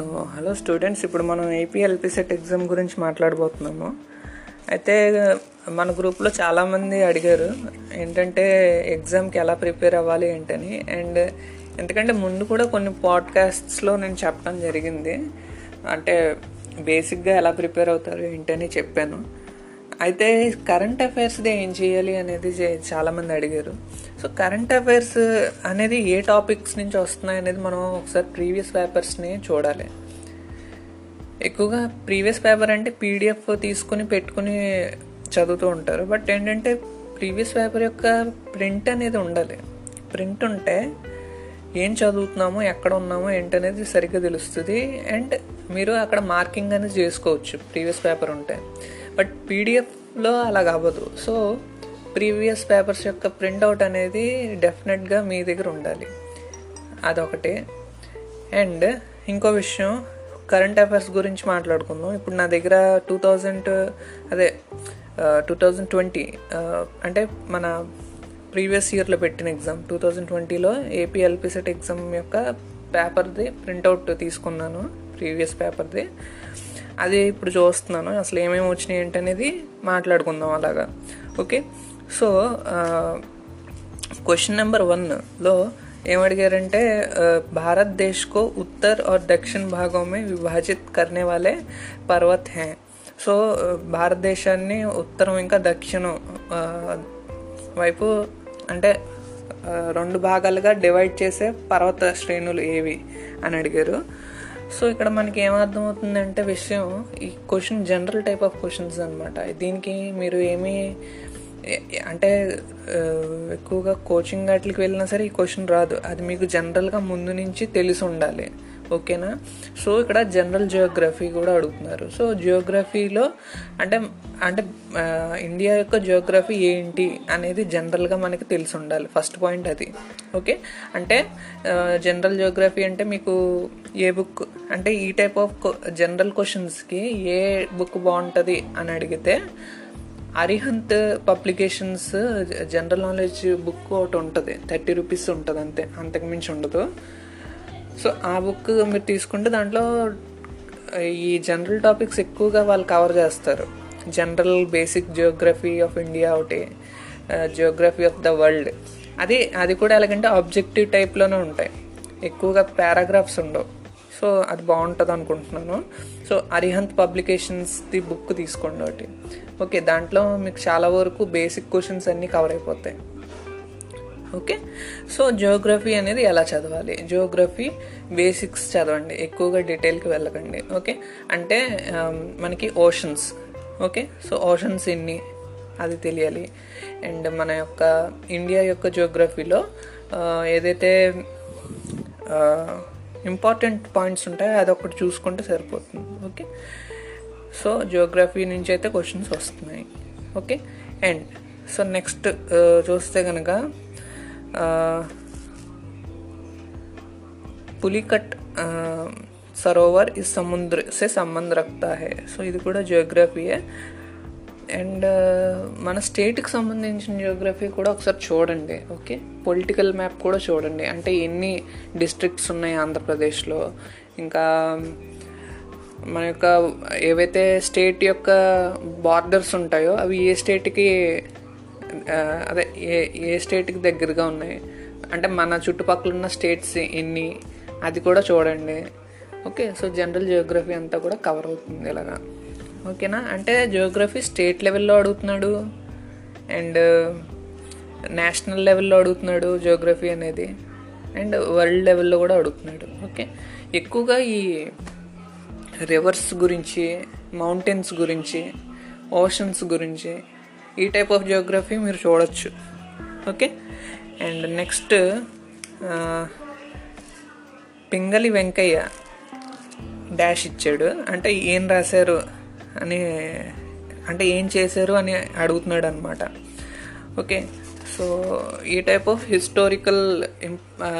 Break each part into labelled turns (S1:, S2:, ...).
S1: So hello students ఇప్పుడు మనం AP LP set exam గురించి మాట్లాడబోతున్నాము. అయితే మన గ్రూప్లో చాలామంది అడిగారు ఏంటంటే ఎగ్జామ్కి ఎలా ప్రిపేర్ అవ్వాలి ఏంటని. అండ్ ఎందుకంటే ముందు కూడా కొన్ని పాడ్కాస్ట్స్లో నేను చెప్పడం జరిగింది. అంటే బేసిక్గా ఎలా ప్రిపేర్ అవుతారు ఏంటని చెప్పాను. అయితే కరెంట్ అఫైర్స్ది ఏం చేయాలి అనేది చే- చాలామంది అడిగారు. సో కరెంట్ అఫైర్స్ అనేది ఏ టాపిక్స్ నుంచి వస్తున్నాయి అనేది మనం ఒకసారి ప్రీవియస్ పేపర్స్ని చూడాలి. ఎక్కువగా ప్రీవియస్ పేపర్ అంటే పీడిఎఫ్ తీసుకుని పెట్టుకుని చదువుతూ ఉంటారు. బట్ ఏంటంటే ప్రీవియస్ పేపర్ యొక్క ప్రింట్ అనేది ఉండాలి. ప్రింట్ ఉంటే ఏం చదువుతున్నామో ఎక్కడ ఉన్నామో ఏంటనేది సరిగ్గా తెలుస్తుంది. అండ్ మీరు అక్కడ మార్కింగ్ అనేది చేసుకోవచ్చు. ప్రీవియస్ పేపర్ ఉంటే. బట్ పీడిఎఫ్లో అలా అవ్వదు సో ప్రీవియస్ పేపర్స్ యొక్క ప్రింట్అవుట్ అనేది డెఫినెట్గా మీ దగ్గర ఉండాలి. అదొకటి. అండ్ ఇంకో విషయం కరెంట్ అఫైర్స్ గురించి మాట్లాడుకుందాం. ఇప్పుడు నా దగ్గర టూ థౌజండ్ అదే టూ థౌజండ్ ట్వంటీ అంటే మన ప్రీవియస్ ఇయర్లో పెట్టిన ఎగ్జామ్ టూ థౌజండ్ ట్వంటీలో ఏపీ ఎల్పిసెట్ ఎగ్జామ్ యొక్క పేపర్ది ప్రింట్అవుట్ తీసుకున్నాను ప్రీవియస్ పేపర్ది. అది ఇప్పుడు చూస్తున్నాను అసలు ఏమేమి వచ్చినాయి ఏంటనేది మాట్లాడుకుందాం అలాగా. ఓకే? సో క్వశ్చన్ నెంబర్ వన్లో ఏమడిగారంటే భారత్ देश ఉత్తర్ ఆర్ దక్షిణ భాగం విభాజిత్ కర్నే वाले పర్వత్ హే. సో భారతదేశాన్ని ఉత్తరం ఇంకా దక్షిణం వైపు అంటే రెండు భాగాలుగా డివైడ్ చేసే పర్వత శ్రేణులు ఏవి అని అడిగారు. సో ఇక్కడ మనకి ఏమర్థమవుతుందంటే విషయం ఈ question general type of questions అనమాట దీనికి మీరు ఏమీ అంటే ఎక్కువగా కోచింగ్ వాటికి వెళ్ళినా సరే ఈ క్వశ్చన్ రాదు. అది మీకు జనరల్గా ముందు నుంచి తెలిసి ఉండాలి. ఓకేనా? సో ఇక్కడ జనరల్ జియోగ్రఫీ కూడా అడుగుతున్నారు. సో జియోగ్రఫీలో అంటే అంటే ఇండియా యొక్క జియోగ్రఫీ ఏంటి అనేది జనరల్గా మనకి తెలిసి ఉండాలి. ఫస్ట్ పాయింట్ అది. ఓకే? అంటే జనరల్ జియోగ్రఫీ అంటే మీకు ఏ బుక్ అంటే ఈ టైప్ ఆఫ్ జనరల్ క్వశ్చన్స్కి ఏ బుక్ బాగుంటుంది అని అడిగితే Arihant publications general knowledge book ఒకటి ఉంటుంది. థర్టీ రూపీస్ ఉంటుంది అంతే. అంతకు మించి ఉండదు. సో ఆ బుక్ మీరు తీసుకుంటే దాంట్లో ఈ జనరల్ టాపిక్స్ ఎక్కువగా వాళ్ళు కవర్ చేస్తారు. General basic geography of India ఒకటి జియోగ్రఫీ ఆఫ్ ద వరల్డ్. అది అది కూడా ఎలాగంటే ఆబ్జెక్టివ్ టైప్లోనే ఉంటాయి. ఎక్కువగా పారాగ్రాఫ్స్ ఉండవు. సో అది బాగుంటుంది అనుకుంటున్నాను. సో అరిహంత్ పబ్లికేషన్స్ ది బుక్ తీసుకోండి ఒకటి. ఓకే దాంట్లో మీకు చాలా వరకు బేసిక్ క్వశ్చన్స్ అన్నీ కవర్ అయిపోతాయి. ఓకే? సో జియోగ్రఫీ అనేది ఎలా చదవాలి? జియోగ్రఫీ బేసిక్స్ చదవండి. ఎక్కువగా డీటెయిల్కి వెళ్ళకండి. ఓకే? అంటే um, మనకి ఓషన్స్ ఓకే? సో ఓషన్స్ ఎన్ని? అది తెలియాలి. అండ్ మన యొక్క ఇండియా యొక్క జియోగ్రఫీలో uh, ఏదైతే uh, ఇంపార్టెంట్ పాయింట్స్ ఉంటాయో అదొకటి చూసుకుంటే సరిపోతుంది. ఓకే? సో జియోగ్రఫీ నుంచి అయితే క్వశ్చన్స్ వస్తున్నాయి. Okay? And so next uh, చూస్తే కనుక పులికట్ సరోవర్ ఈ సముద్ర సే సంబంధ రక్తా హే. సో ఇది కూడా జియోగ్రఫీయే అండ్ మన స్టేట్కి సంబంధించిన జియోగ్రఫీ కూడా ఒకసారి చూడండి ఓకే? పొలిటికల్ మ్యాప్ కూడా చూడండి. అంటే ఎన్ని డిస్ట్రిక్ట్స్ ఉన్నాయి ఆంధ్రప్రదేశ్లో? ఇంకా మన యొక్క ఏవైతే స్టేట్ యొక్క బార్డర్స్ ఉంటాయో అవి ఏ స్టేట్కి అదే ఏ ఏ స్టేట్కి దగ్గరగా ఉన్నాయి. అంటే మన చుట్టుపక్కల ఉన్న స్టేట్స్ ఎన్ని అది కూడా చూడండి. ఓకే సో జనరల్ జియోగ్రఫీ అంతా కూడా కవర్ అవుతుంది ఇలాగా. ఓకేనా అంటే జియోగ్రఫీ స్టేట్ లెవెల్లో అడుగుతున్నాడు. అండ్ నేషనల్ లెవెల్లో అడుగుతున్నాడు జియోగ్రఫీ అనేది. అండ్ వరల్డ్ లెవెల్లో కూడా అడుగుతున్నాడు. ఓకే ఎక్కువగా ఈ రివర్స్ గురించి మౌంటైన్స్ గురించి ఓషన్స్ గురించి ఈ టైప్ ఆఫ్ జియోగ్రఫీ మీరు చూడొచ్చు. Okay and next Pingali Venkayya dash ఇచ్చాడు. అంటే ఏం రాశారు అని అంటే ఏం చేశారు అని అడుగుతున్నాడు అనమాట ఓకే సో ఈ టైప్ ఆఫ్ హిస్టారికల్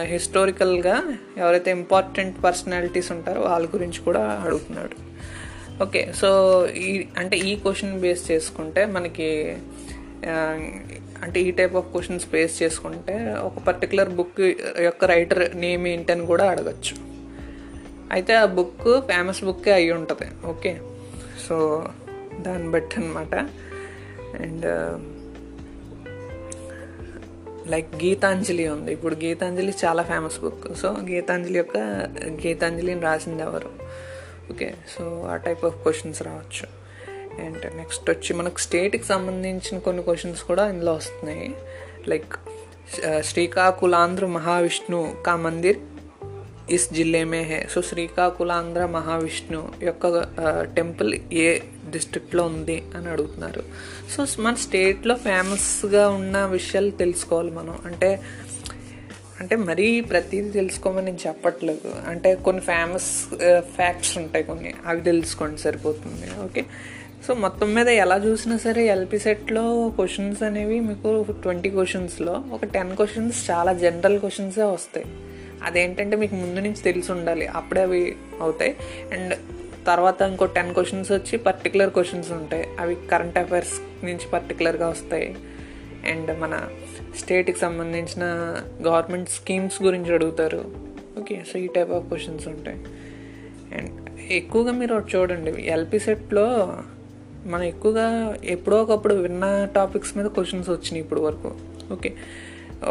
S1: హిస్టారికల్గా ఎవరైతే ఇంపార్టెంట్ పర్సనాలిటీస్ ఉంటారో వాళ్ళ గురించి కూడా అడుగుతున్నాడు. ఓకే సో ఈ అంటే ఈ క్వశ్చన్ బేస్ చేసుకుంటే మనకి అంటే ఈ టైప్ ఆఫ్ క్వశ్చన్స్ బేస్ చేసుకుంటే ఒక పర్టికులర్ బుక్ యొక్క రైటర్ నేమ్ ఏంటని కూడా అడగచ్చు. అయితే ఆ బుక్ ఫేమస్ బుక్కే అయి ఉంటుంది ఓకే సో దాన్ని బట్టి అనమాట అండ్ లైక్ గీతాంజలి ఉంది. ఇప్పుడు గీతాంజలి చాలా ఫేమస్ బుక్ సో గీతాంజలి యొక్క గీతాంజలిని రాసింది ఎవరు? ఓకే సో ఆ టైప్ ఆఫ్ క్వశ్చన్స్ రావచ్చు. అండ్ నెక్స్ట్ వచ్చి మనకు స్టేట్కి సంబంధించిన కొన్ని క్వశ్చన్స్ కూడా ఇందులో వస్తున్నాయి. లైక్ శ్రీకాకుళాంధ్ర మహావిష్ణు కా మందిర్ ఇస్ జిల్లే మే హే. సో శ్రీకాకుళాంధ్ర మహావిష్ణు యొక్క టెంపుల్ ఏ డిస్ట్రిక్ట్లో ఉంది అని అడుగుతున్నారు. సో మన స్టేట్లో ఫేమస్గా ఉన్న విషయాలు తెలుసుకోవాలి మనం. అంటే అంటే మరీ ప్రతిదీ తెలుసుకోమని నేను చెప్పట్లేదు. అంటే కొన్ని ఫేమస్ ఫ్యాక్ట్స్ ఉంటాయి కొన్ని. అవి తెలుసుకోండి సరిపోతుంది. ఓకే? సో మొత్తం మీద ఎలా చూసినా సరే ఎల్పి సెట్లో క్వశ్చన్స్ అనేవి మీకు ట్వంటీ క్వశ్చన్స్లో ఒక టెన్ క్వశ్చన్స్ చాలా జనరల్ క్వశ్చన్సే వస్తాయి. అదేంటంటే మీకు ముందు నుంచి తెలిసి ఉండాలి. అప్పుడే అవి అవుతాయి. అండ్ తర్వాత ఇంకో టెన్ క్వశ్చన్స్ వచ్చి పర్టికులర్ క్వశ్చన్స్ ఉంటాయి. అవి కరెంట్ అఫైర్స్ నుంచి పర్టికులర్గా వస్తాయి. అండ్ మన స్టేట్కి సంబంధించిన గవర్నమెంట్ స్కీమ్స్ గురించి అడుగుతారు. ఓకే సో ఈ టైప్ ఆఫ్ క్వశ్చన్స్ ఉంటాయి. అండ్ ఎక్కువగా మీరు ఒకటి చూడండి ఎల్పి సెట్లో మనం ఎక్కువగా ఎప్పుడో ఒకప్పుడు విన్న టాపిక్స్ మీద క్వశ్చన్స్ వచ్చినాయి ఇప్పుడు వరకు. ఓకే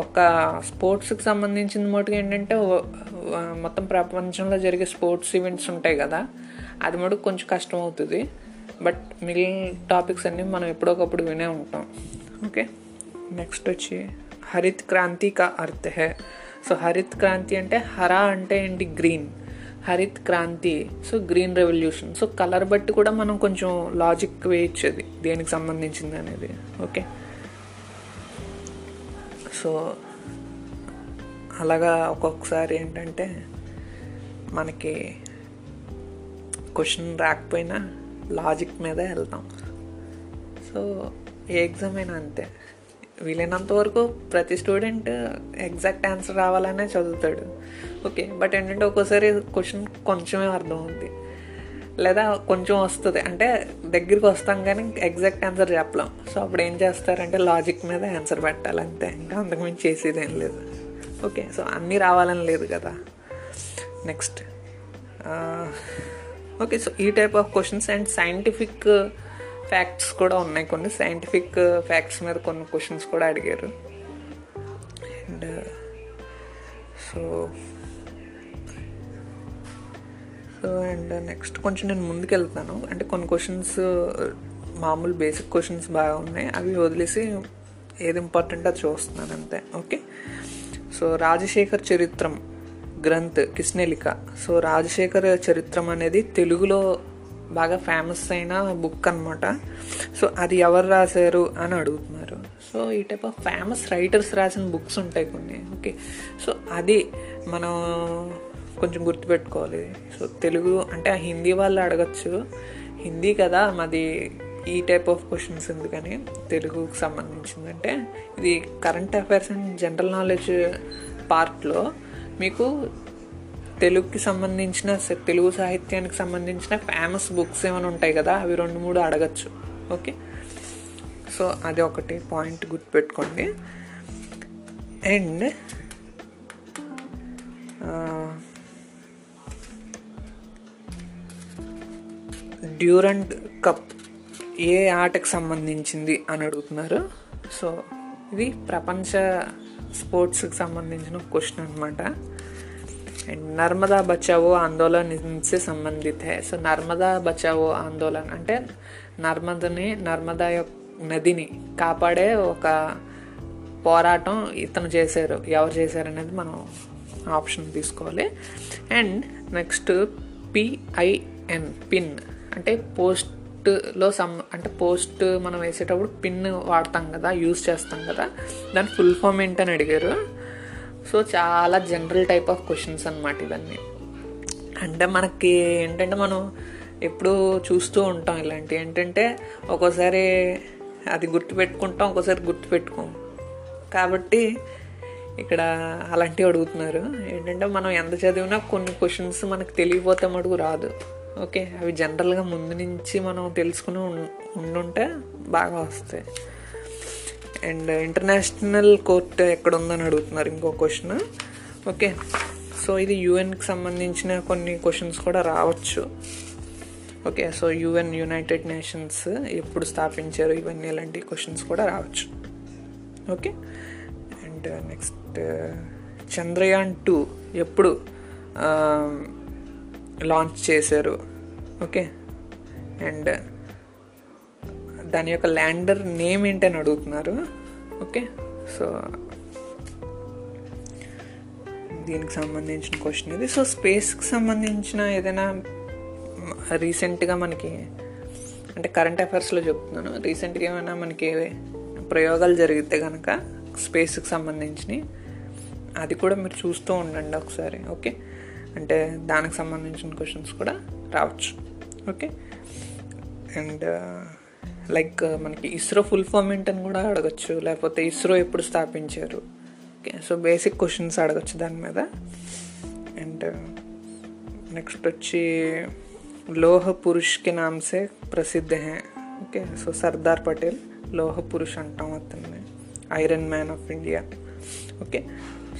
S1: ఒక స్పోర్ట్స్కి సంబంధించిన మటుకు ఏంటంటే మొత్తం ప్రపంచంలో జరిగే స్పోర్ట్స్ ఈవెంట్స్ ఉంటాయి కదా అది మటుకు కొంచెం కష్టం అవుతుంది బట్ మిగిలిన టాపిక్స్ అన్నీ మనం ఎప్పుడో ఒకప్పుడు వినే ఉంటాం. ఓకే నెక్స్ట్ వచ్చి హరిత్ క్రాంతి కా అర్థ హే. సో హరిత్ క్రాంతి అంటే హరా అంటే ఏంటి? గ్రీన్ హరిత్ Kranti. So green revolution so colour బట్టి కూడా మనం కొంచెం లాజిక్ వేయచ్చేది దేనికి సంబంధించింది అనేది. ఓకే సో అలాగా ఒక్కొక్కసారి ఏంటంటే మనకి క్వశ్చన్ రాకపోయినా లాజిక్ మీదే వెళ్తాం. సో ఏ ఎగ్జామ్ అయినా అంతే. వీలైనంత వరకు ప్రతి స్టూడెంట్ ఎగ్జాక్ట్ ఆన్సర్ రావాలనే చదువుతాడు. ఓకే బట్ ఏంటంటే ఒక్కోసారి క్వశ్చన్ కొంచెమే అర్థమవుతుంది లేదా కొంచెం వస్తుంది. అంటే దగ్గరికి వస్తాం కానీ ఎగ్జాక్ట్ ఆన్సర్ చెప్పలేం. సో అప్పుడు ఏం చేస్తారంటే లాజిక్ మీద ఆన్సర్ పెట్టాలి అంతే. ఇంకా అంతకుమించి చేసేది ఏం లేదు. ఓకే సో అన్నీ రావాలని లేదు కదా. నెక్స్ట్ ఓకే సో ఈ type of questions and scientific facts కూడా ఉన్నాయి. కొన్ని సైంటిఫిక్ ఫ్యాక్ట్స్ uh, మీద కొన్ని క్వశ్చన్స్ కూడా అడిగారు. And so so and next కొంచెం నేను ముందుకు వెళ్తాను అంటే కొన్ని క్వశ్చన్స్ uh, మామూలు బేసిక్ క్వశ్చన్స్ బాగా ఉన్నాయి. అవి వదిలేసి ఏది ఇంపార్టెంట్ అది చూస్తున్నాను అంతే. ఓకే సో రాజశేఖర్ చరిత్రం గ్రంథ్ కిస్నెలిక సో రాజశేఖర్ చరిత్రం అనేది తెలుగులో బాగా ఫేమస్ అయిన బుక్ అనమాట సో అది ఎవరు రాశారు అని అడుగుతున్నారు. సో ఈ టైప్ ఆఫ్ ఫేమస్ రైటర్స్ రాసిన బుక్స్ ఉంటాయి కొన్ని. ఓకే సో అది మనం కొంచెం గుర్తుపెట్టుకోవాలి. సో తెలుగు అంటే హిందీ వాళ్ళు అడగచ్చు. హిందీ కదా మాది ఈ టైప్ ఆఫ్ క్వశ్చన్స్ ఎందుకని తెలుగుకి సంబంధించిందంటే ఇది current affairs and general knowledge పార్ట్లో మీకు తెలుగుకి సంబంధించిన తెలుగు సాహిత్యానికి సంబంధించిన ఫేమస్ బుక్స్ ఏమైనా ఉంటాయి కదా అవి రెండు మూడు అడగచ్చు. ఓకే సో అది ఒకటి పాయింట్ గుర్తుపెట్టుకోండి. అండ్ డ్యూరంట్ కప్ ఏ ఆటకు సంబంధించింది అని అడుగుతున్నారు. సో ఇది ప్రపంచ స్పోర్ట్స్కి సంబంధించిన క్వశ్చన్ అనమాట అండ్ నర్మదా బచావో ఆందోళన నుంచి సంబంధిత సో నర్మదా బచావో ఆందోళన అంటే నర్మదని నర్మదా యొక్క నదిని కాపాడే ఒక పోరాటం ఇతను చేశారు. ఎవరు చేశారు అనేది మనం ఆప్షన్ తీసుకోవాలి. And next P I N pin. అంటే పోస్ట్లో సమ్ అంటే పోస్ట్ మనం వేసేటప్పుడు పిన్ వాడతాం కదా యూజ్ చేస్తాం కదా. దాని ఫుల్ ఫామ్ ఏంటని అడిగారు. సో చాలా జనరల్ టైప్ ఆఫ్ క్వశ్చన్స్ అనమాట ఇవన్నీ. అంటే మనకి ఏంటంటే మనం ఎప్పుడు చూస్తూ ఉంటాం ఇలాంటి ఏంటంటే ఒక్కోసారి అది గుర్తుపెట్టుకుంటాం ఒక్కోసారి గుర్తుపెట్టుకోం కాబట్టి ఇక్కడ అలాంటివి అడుగుతున్నారు. ఏంటంటే మనం ఎంత చదివినా కొన్ని క్వశ్చన్స్ మనకు తెలియపోతే మటుకు రాదు. ఓకే? అవి జనరల్గా ముందు నుంచి మనం తెలుసుకుని ఉండుంటే బాగా వస్తాయి. అండ్ ఇంటర్నేషనల్ కోర్ట్ ఎక్కడ ఉందని అడుగుతున్నారు ఇంకో క్వశ్చన్. ఓకే. సో ఇది యుఎన్కి సంబంధించిన కొన్ని క్వశ్చన్స్ కూడా రావచ్చు. Okay. So U N united nations ఎప్పుడు స్థాపించారు ఇవన్నీ ఇలాంటి క్వశ్చన్స్ కూడా రావచ్చు. Okay. And next Chandrayaan two ఎప్పుడు లాంచ్ చేశారు? ఓకే. అండ్ దాని యొక్క ల్యాండర్ నేమ్ ఏంటని అడుగుతున్నారు. ఓకే? సో దీనికి సంబంధించిన క్వశ్చన్ ఇది. సో స్పేస్కి సంబంధించిన ఏదైనా రీసెంట్గా మనకి అంటే కరెంట్ అఫైర్స్లో చెప్తున్నాను. రీసెంట్గా ఏమైనా మనకి ప్రయోగాలు జరిగితే కనుక స్పేస్కి సంబంధించినవి అది కూడా మీరు చూస్తూ ఉండండి ఒకసారి. ఓకే? అంటే దానికి సంబంధించిన క్వశ్చన్స్ కూడా రావచ్చు. ఓకే? అండ్ లైక్ మనకి ఇస్రో ఫుల్ ఫామ్ ఏంటని కూడా అడగచ్చు. లేకపోతే ఇస్రో ఎప్పుడు స్థాపించారు? ఓకే సో బేసిక్ క్వశ్చన్స్ అడగచ్చు దాని మీద. అండ్ నెక్స్ట్ వచ్చి లోహ పురుష్కి నామ్ సే ప్రసిద్ధ. హే ఓకే సో సర్దార్ పటేల్ లోహ పురుష్ అంటాం అతన్ని. Iron man of India okay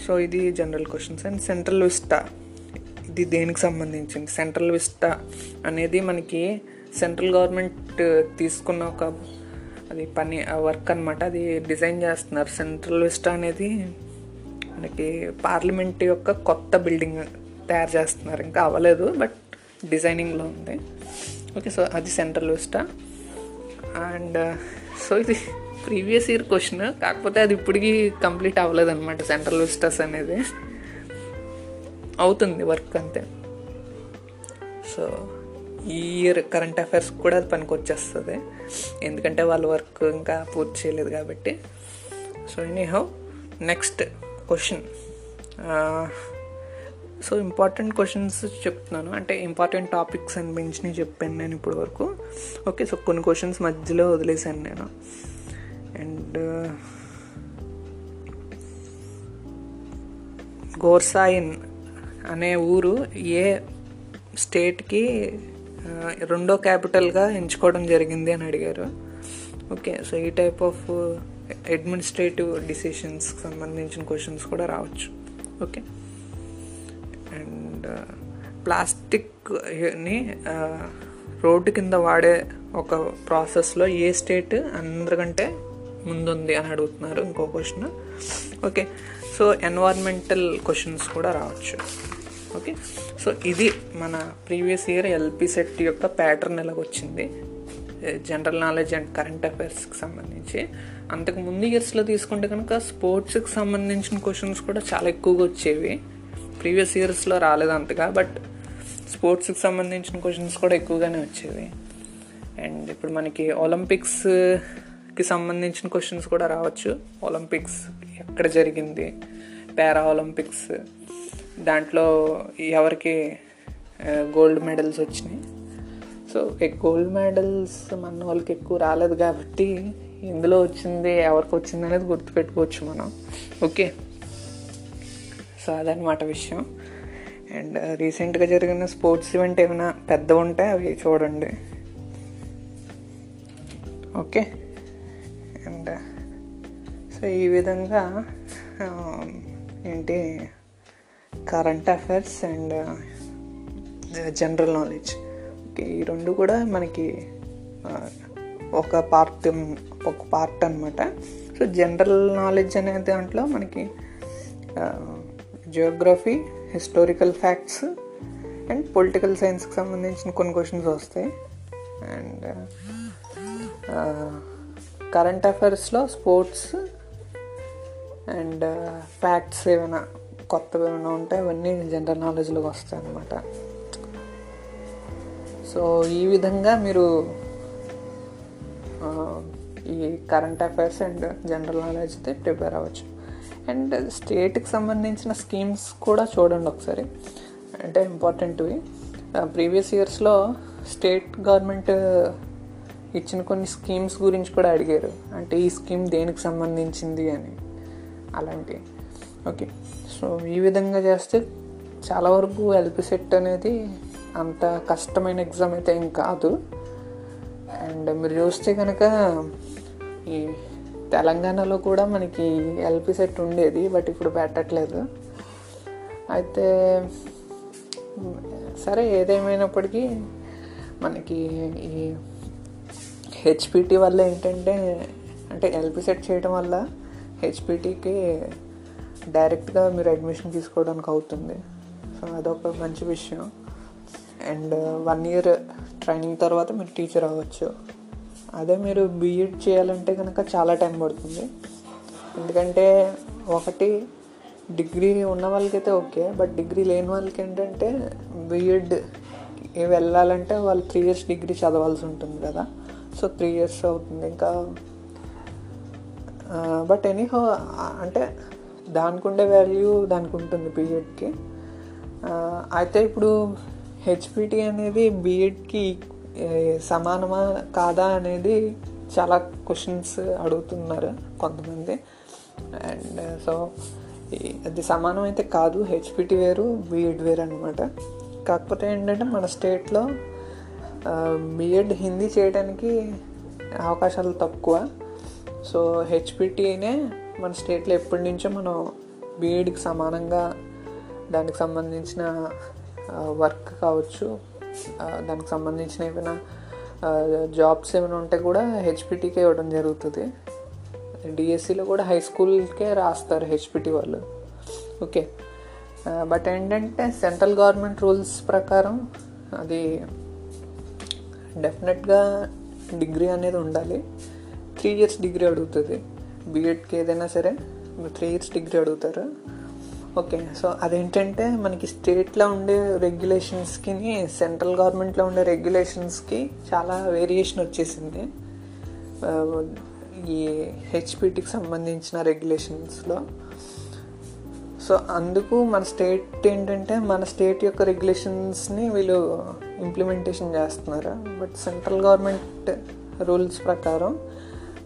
S1: so ఇది general questions and central vista ఇది దేనికి సంబంధించింది? సెంట్రల్ విస్టా అనేది మనకి సెంట్రల్ గవర్నమెంట్ తీసుకున్న ఒక అది పని వర్క్ అనమాట అది డిజైన్ చేస్తున్నారు. సెంట్రల్ విస్టా అనేది మనకి పార్లమెంట్ యొక్క కొత్త బిల్డింగ్ తయారు చేస్తున్నారు. ఇంకా అవ్వలేదు బట్ డిజైనింగ్లో ఉంది. ఓకే సో అది సెంట్రల్ విస్టా. అండ్ సో ఇది ప్రీవియస్ ఇయర్ క్వశ్చన్. కాకపోతే అది ఇప్పటికీ కంప్లీట్ అవ్వలేదు అనమాట సెంట్రల్ విస్టాస్ అనేది. అవుతుంది వర్క్ అంతే. సో ఈ ఇయర్ కరెంట్ అఫైర్స్ కూడా అది పనికి వచ్చేస్తుంది. ఎందుకంటే వాళ్ళ వర్క్ ఇంకా పూర్తి చేయలేదు కాబట్టి. So anyhow next question so important questions చెప్తున్నాను. అంటే ఇంపార్టెంట్ టాపిక్స్ అనిపించినవి చెప్పాను నేను ఇప్పుడు వరకు. ఓకే సో కొన్ని క్వశ్చన్స్ మధ్యలో వదిలేశాను నేను. అండ్ గోర్సాయిన్ uh, అనే ఊరు ఏ స్టేట్కి రెండో క్యాపిటల్గా ఎంచుకోవడం జరిగింది అని అడిగారు. ఓకే సో ఈ టైప్ ఆఫ్ అడ్మినిస్ట్రేటివ్ డిసిషన్స్కి సంబంధించిన క్వశ్చన్స్ కూడా రావచ్చు. ఓకే. అండ్ ప్లాస్టిక్ని రోడ్డు కింద వాడే ఒక ప్రాసెస్లో ఏ స్టేట్ అందరికంటే ముందుంది అని అడుగుతున్నారు ఇంకో question okay so environmental questions కూడా రావచ్చు. ఓకే సో ఇది మన ప్రీవియస్ ఇయర్ ఎల్పి సెట్ యొక్క ప్యాటర్న్ ఎలాగొచ్చింది? జనరల్ నాలెడ్జ్ అండ్ కరెంట్ అఫైర్స్కి సంబంధించి. అంతకు ముందు ఇయర్స్లో తీసుకుంటే కనుక స్పోర్ట్స్కి సంబంధించిన క్వశ్చన్స్ కూడా చాలా ఎక్కువగా వచ్చేవి. ప్రీవియస్ ఇయర్స్లో రాలేదు అంతగా బట్ స్పోర్ట్స్కి సంబంధించిన క్వశ్చన్స్ కూడా ఎక్కువగానే వచ్చేవి. అండ్ ఇప్పుడు మనకి ఒలింపిక్స్కి సంబంధించిన క్వశ్చన్స్ కూడా రావచ్చు. ఒలింపిక్స్ ఎక్కడ జరిగింది? పారా ఒలింపిక్స్ దాంట్లో ఎవరికి గోల్డ్ మెడల్స్ వచ్చినాయి. సో గోల్డ్ మెడల్స్ మన వాళ్ళకి ఎక్కువ రాలేదు కాబట్టి ఇందులో వచ్చింది ఎవరికి వచ్చింది అనేది గుర్తుపెట్టుకోవచ్చు మనం. ఓకే సో అదనమాట విషయం. అండ్ రీసెంట్గా uh, జరిగిన స్పోర్ట్స్ ఈవెంట్ ఏమైనా పెద్ద ఉంటే అవి చూడండి. ఓకే అండ్ సో ఈ విధంగా um, ఏంటి current affairs and general knowledge okay ఈ రెండు కూడా మనకి ఒక పార్ట్ ఒక పార్ట్ అనమాట సో జనరల్ నాలెడ్జ్ అనే దాంట్లో మనకి geography historical facts and political సైన్స్కి సంబంధించిన కొన్ని క్వశ్చన్స్ వస్తాయి. అండ్ కరెంట్ అఫైర్స్లో స్పోర్ట్స్ అండ్ ఫ్యాక్ట్స్ ఏమైనా కొత్తవి ఏమైనా ఉంటే అవన్నీ జనరల్ నాలెడ్జ్లోకి వస్తాయి అన్నమాట. సో ఈ విధంగా మీరు ఈ current affairs and general knowledge అయితే ప్రిపేర్ అవ్వచ్చు. అండ్ స్టేట్కి సంబంధించిన స్కీమ్స్ కూడా చూడండి ఒకసారి. అంటే ఇంపార్టెంట్వి ప్రీవియస్ ఇయర్స్లో స్టేట్ గవర్నమెంట్ ఇచ్చిన కొన్ని స్కీమ్స్ గురించి కూడా అడిగారు. అంటే ఈ స్కీమ్ దేనికి సంబంధించింది అని. అలాంటి ఓకే సో ఈ విధంగా చేస్తే చాలా వరకు ఎల్పి సెట్ అనేది అంత కష్టమైన ఎగ్జామ్ అయితే ఏం కాదు. అండ్ మీరు చూస్తే కనుక ఈ తెలంగాణలో కూడా మనకి ఎల్పి సెట్ ఉండేది బట్ ఇప్పుడు పెట్టట్లేదు. అయితే సరే ఏదేమైనప్పటికీ మనకి ఈ హెచ్పిటి వల్ల ఏంటంటే అంటే ఎల్పి సెట్ చేయడం వల్ల హెచ్పిటికి డైరెక్ట్గా మీరు అడ్మిషన్ తీసుకోవడానికి అవుతుంది. సో అదొక మంచి విషయం. అండ్ వన్ ఇయర్ ట్రైనింగ్ తర్వాత మీరు టీచర్ అవ్వచ్చు. అదే మీరు బీఎడ్ చేయాలంటే కనుక చాలా టైం పడుతుంది. ఎందుకంటే ఒకటి డిగ్రీ ఉన్న వాళ్ళకైతే ఓకే. బట్ డిగ్రీ లేని వాళ్ళకి ఏంటంటే బీఎడ్ వెళ్ళాలంటే వాళ్ళు త్రీ ఇయర్స్ డిగ్రీ చదవాల్సి ఉంటుంది కదా. సో త్రీ ఇయర్స్ అవుతుంది. ఇంకా బట్ ఎనీహో అంటే దానికి ఉండే వాల్యూ దానికి ఉంటుంది బీఎడ్కి అయితే ఇప్పుడు హెచ్పిటి అనేది బీఎడ్కి సమానమా కాదా అనేది చాలా క్వశ్చన్స్ అడుగుతున్నారు కొంతమంది. అండ్ సో uh, అది సమానం అయితే కాదు హెచ్పిటి వేరు బీఎడ్ వేరు అనమాట కాకపోతే ఏంటంటే మన స్టేట్లో బీఎడ్ హిందీ చేయడానికి అవకాశాలు తక్కువ. సో హెచ్పిటీనే మన స్టేట్లో ఎప్పటి నుంచో మనం బీఈడికి సమానంగా దానికి సంబంధించిన వర్క్ కావచ్చు దానికి సంబంధించిన ఏమైనా జాబ్స్ ఏమైనా ఉంటే కూడా హెచ్పిటీకే ఇవ్వడం జరుగుతుంది. డిఎస్సిలో కూడా హై స్కూల్కే రాస్తారు హెచ్పిటి వాళ్ళు. ఓకే. బట్ ఏంటంటే సెంట్రల్ గవర్నమెంట్ రూల్స్ ప్రకారం అది డెఫినెట్గా డిగ్రీ అనేది ఉండాలి. త్రీ ఇయర్స్ డిగ్రీ అడుగుతుంది. బీఎడ్కి ఏదైనా సరే త్రీ ఇయర్స్ డిగ్రీ అడుగుతారు. ఓకే సో అదేంటంటే మనకి స్టేట్లో ఉండే రెగ్యులేషన్స్కి సెంట్రల్ గవర్నమెంట్లో ఉండే రెగ్యులేషన్స్కి చాలా వేరియేషన్ వచ్చేసింది. ఈ హెచ్పిటికి సంబంధించిన రెగ్యులేషన్స్లో. సో అందుకు మన స్టేట్ ఏంటంటే మన స్టేట్ యొక్క రెగ్యులేషన్స్ని వీళ్ళు ఇంప్లిమెంటేషన్ చేస్తున్నారు. బట్ సెంట్రల్ గవర్నమెంట్ రూల్స్ ప్రకారం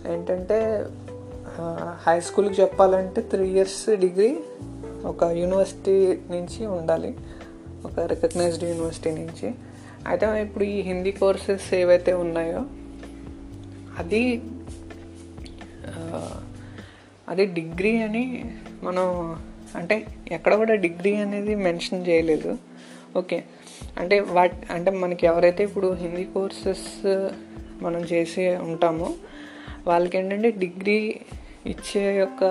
S1: ఏంటంటే హై స్కూల్కి చెప్పాలంటే త్రీ ఇయర్స్ డిగ్రీ ఒక యూనివర్సిటీ నుంచి ఉండాలి. ఒక రికగ్నైజ్డ్ యూనివర్సిటీ నుంచి. అయితే ఇప్పుడు ఈ హిందీ కోర్సెస్ ఏవైతే ఉన్నాయో అది అది డిగ్రీ అని మనం అంటే ఎక్కడ కూడా డిగ్రీ అనేది మెన్షన్ చేయలేదు. ఓకే అంటే వాట్ అంటే మనకి ఎవరైతే ఇప్పుడు హిందీ కోర్సెస్ మనం చేసి ఉంటామో వాళ్ళకి ఏంటంటే డిగ్రీ ఇచ్చే యొక్క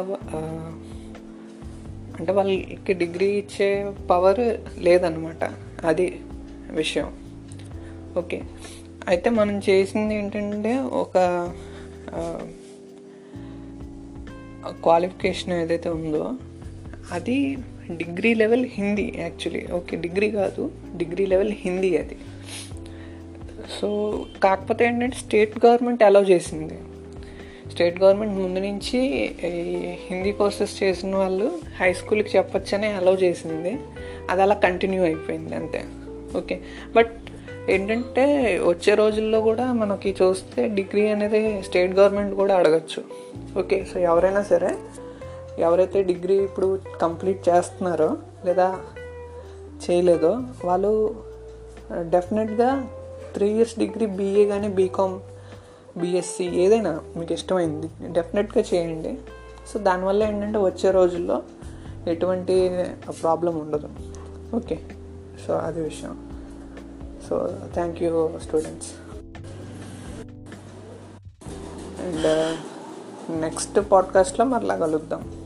S1: అంటే వాళ్ళకి డిగ్రీ ఇచ్చే పవర్ లేదనమాట అది విషయం. ఓకే. అయితే మనం చేసింది ఏంటంటే ఒక క్వాలిఫికేషన్ ఏదైతే ఉందో అది degree level Hindi actually. Okay degree కాదు డిగ్రీ లెవెల్ హిందీ అది. సో కాకపోతే ఏంటంటే స్టేట్ గవర్నమెంట్ అలౌ చేసింది. స్టేట్ గవర్నమెంట్ ముందు నుంచి హిందీ కోర్సెస్ చేసిన వాళ్ళు హై స్కూల్కి చెప్పొచ్చని అలౌ చేసింది. అది అలా కంటిన్యూ అయిపోయింది అంతే. ఓకే బట్ ఏంటంటే వచ్చే రోజుల్లో కూడా మనకి చూస్తే డిగ్రీ అనేది స్టేట్ గవర్నమెంట్ కూడా అడగచ్చు. ఓకే సో ఎవరైనా సరే ఎవరైతే డిగ్రీ ఇప్పుడు కంప్లీట్ చేస్తున్నారో లేదా చేయలేదో వాళ్ళు డెఫినెట్గా త్రీ ఇయర్స్ డిగ్రీ బీఏ కానీ బీకామ్ బీఎస్సీ ఏదైనా మీకు ఇష్టమైంది డెఫినెట్గా చేయండి. సో దానివల్ల ఏంటంటే వచ్చే రోజుల్లో ఎటువంటి ప్రాబ్లం ఉండదు. ఓకే సో అది విషయం. So thank you students and next పాడ్కాస్ట్లో మరలా కలుద్దాం.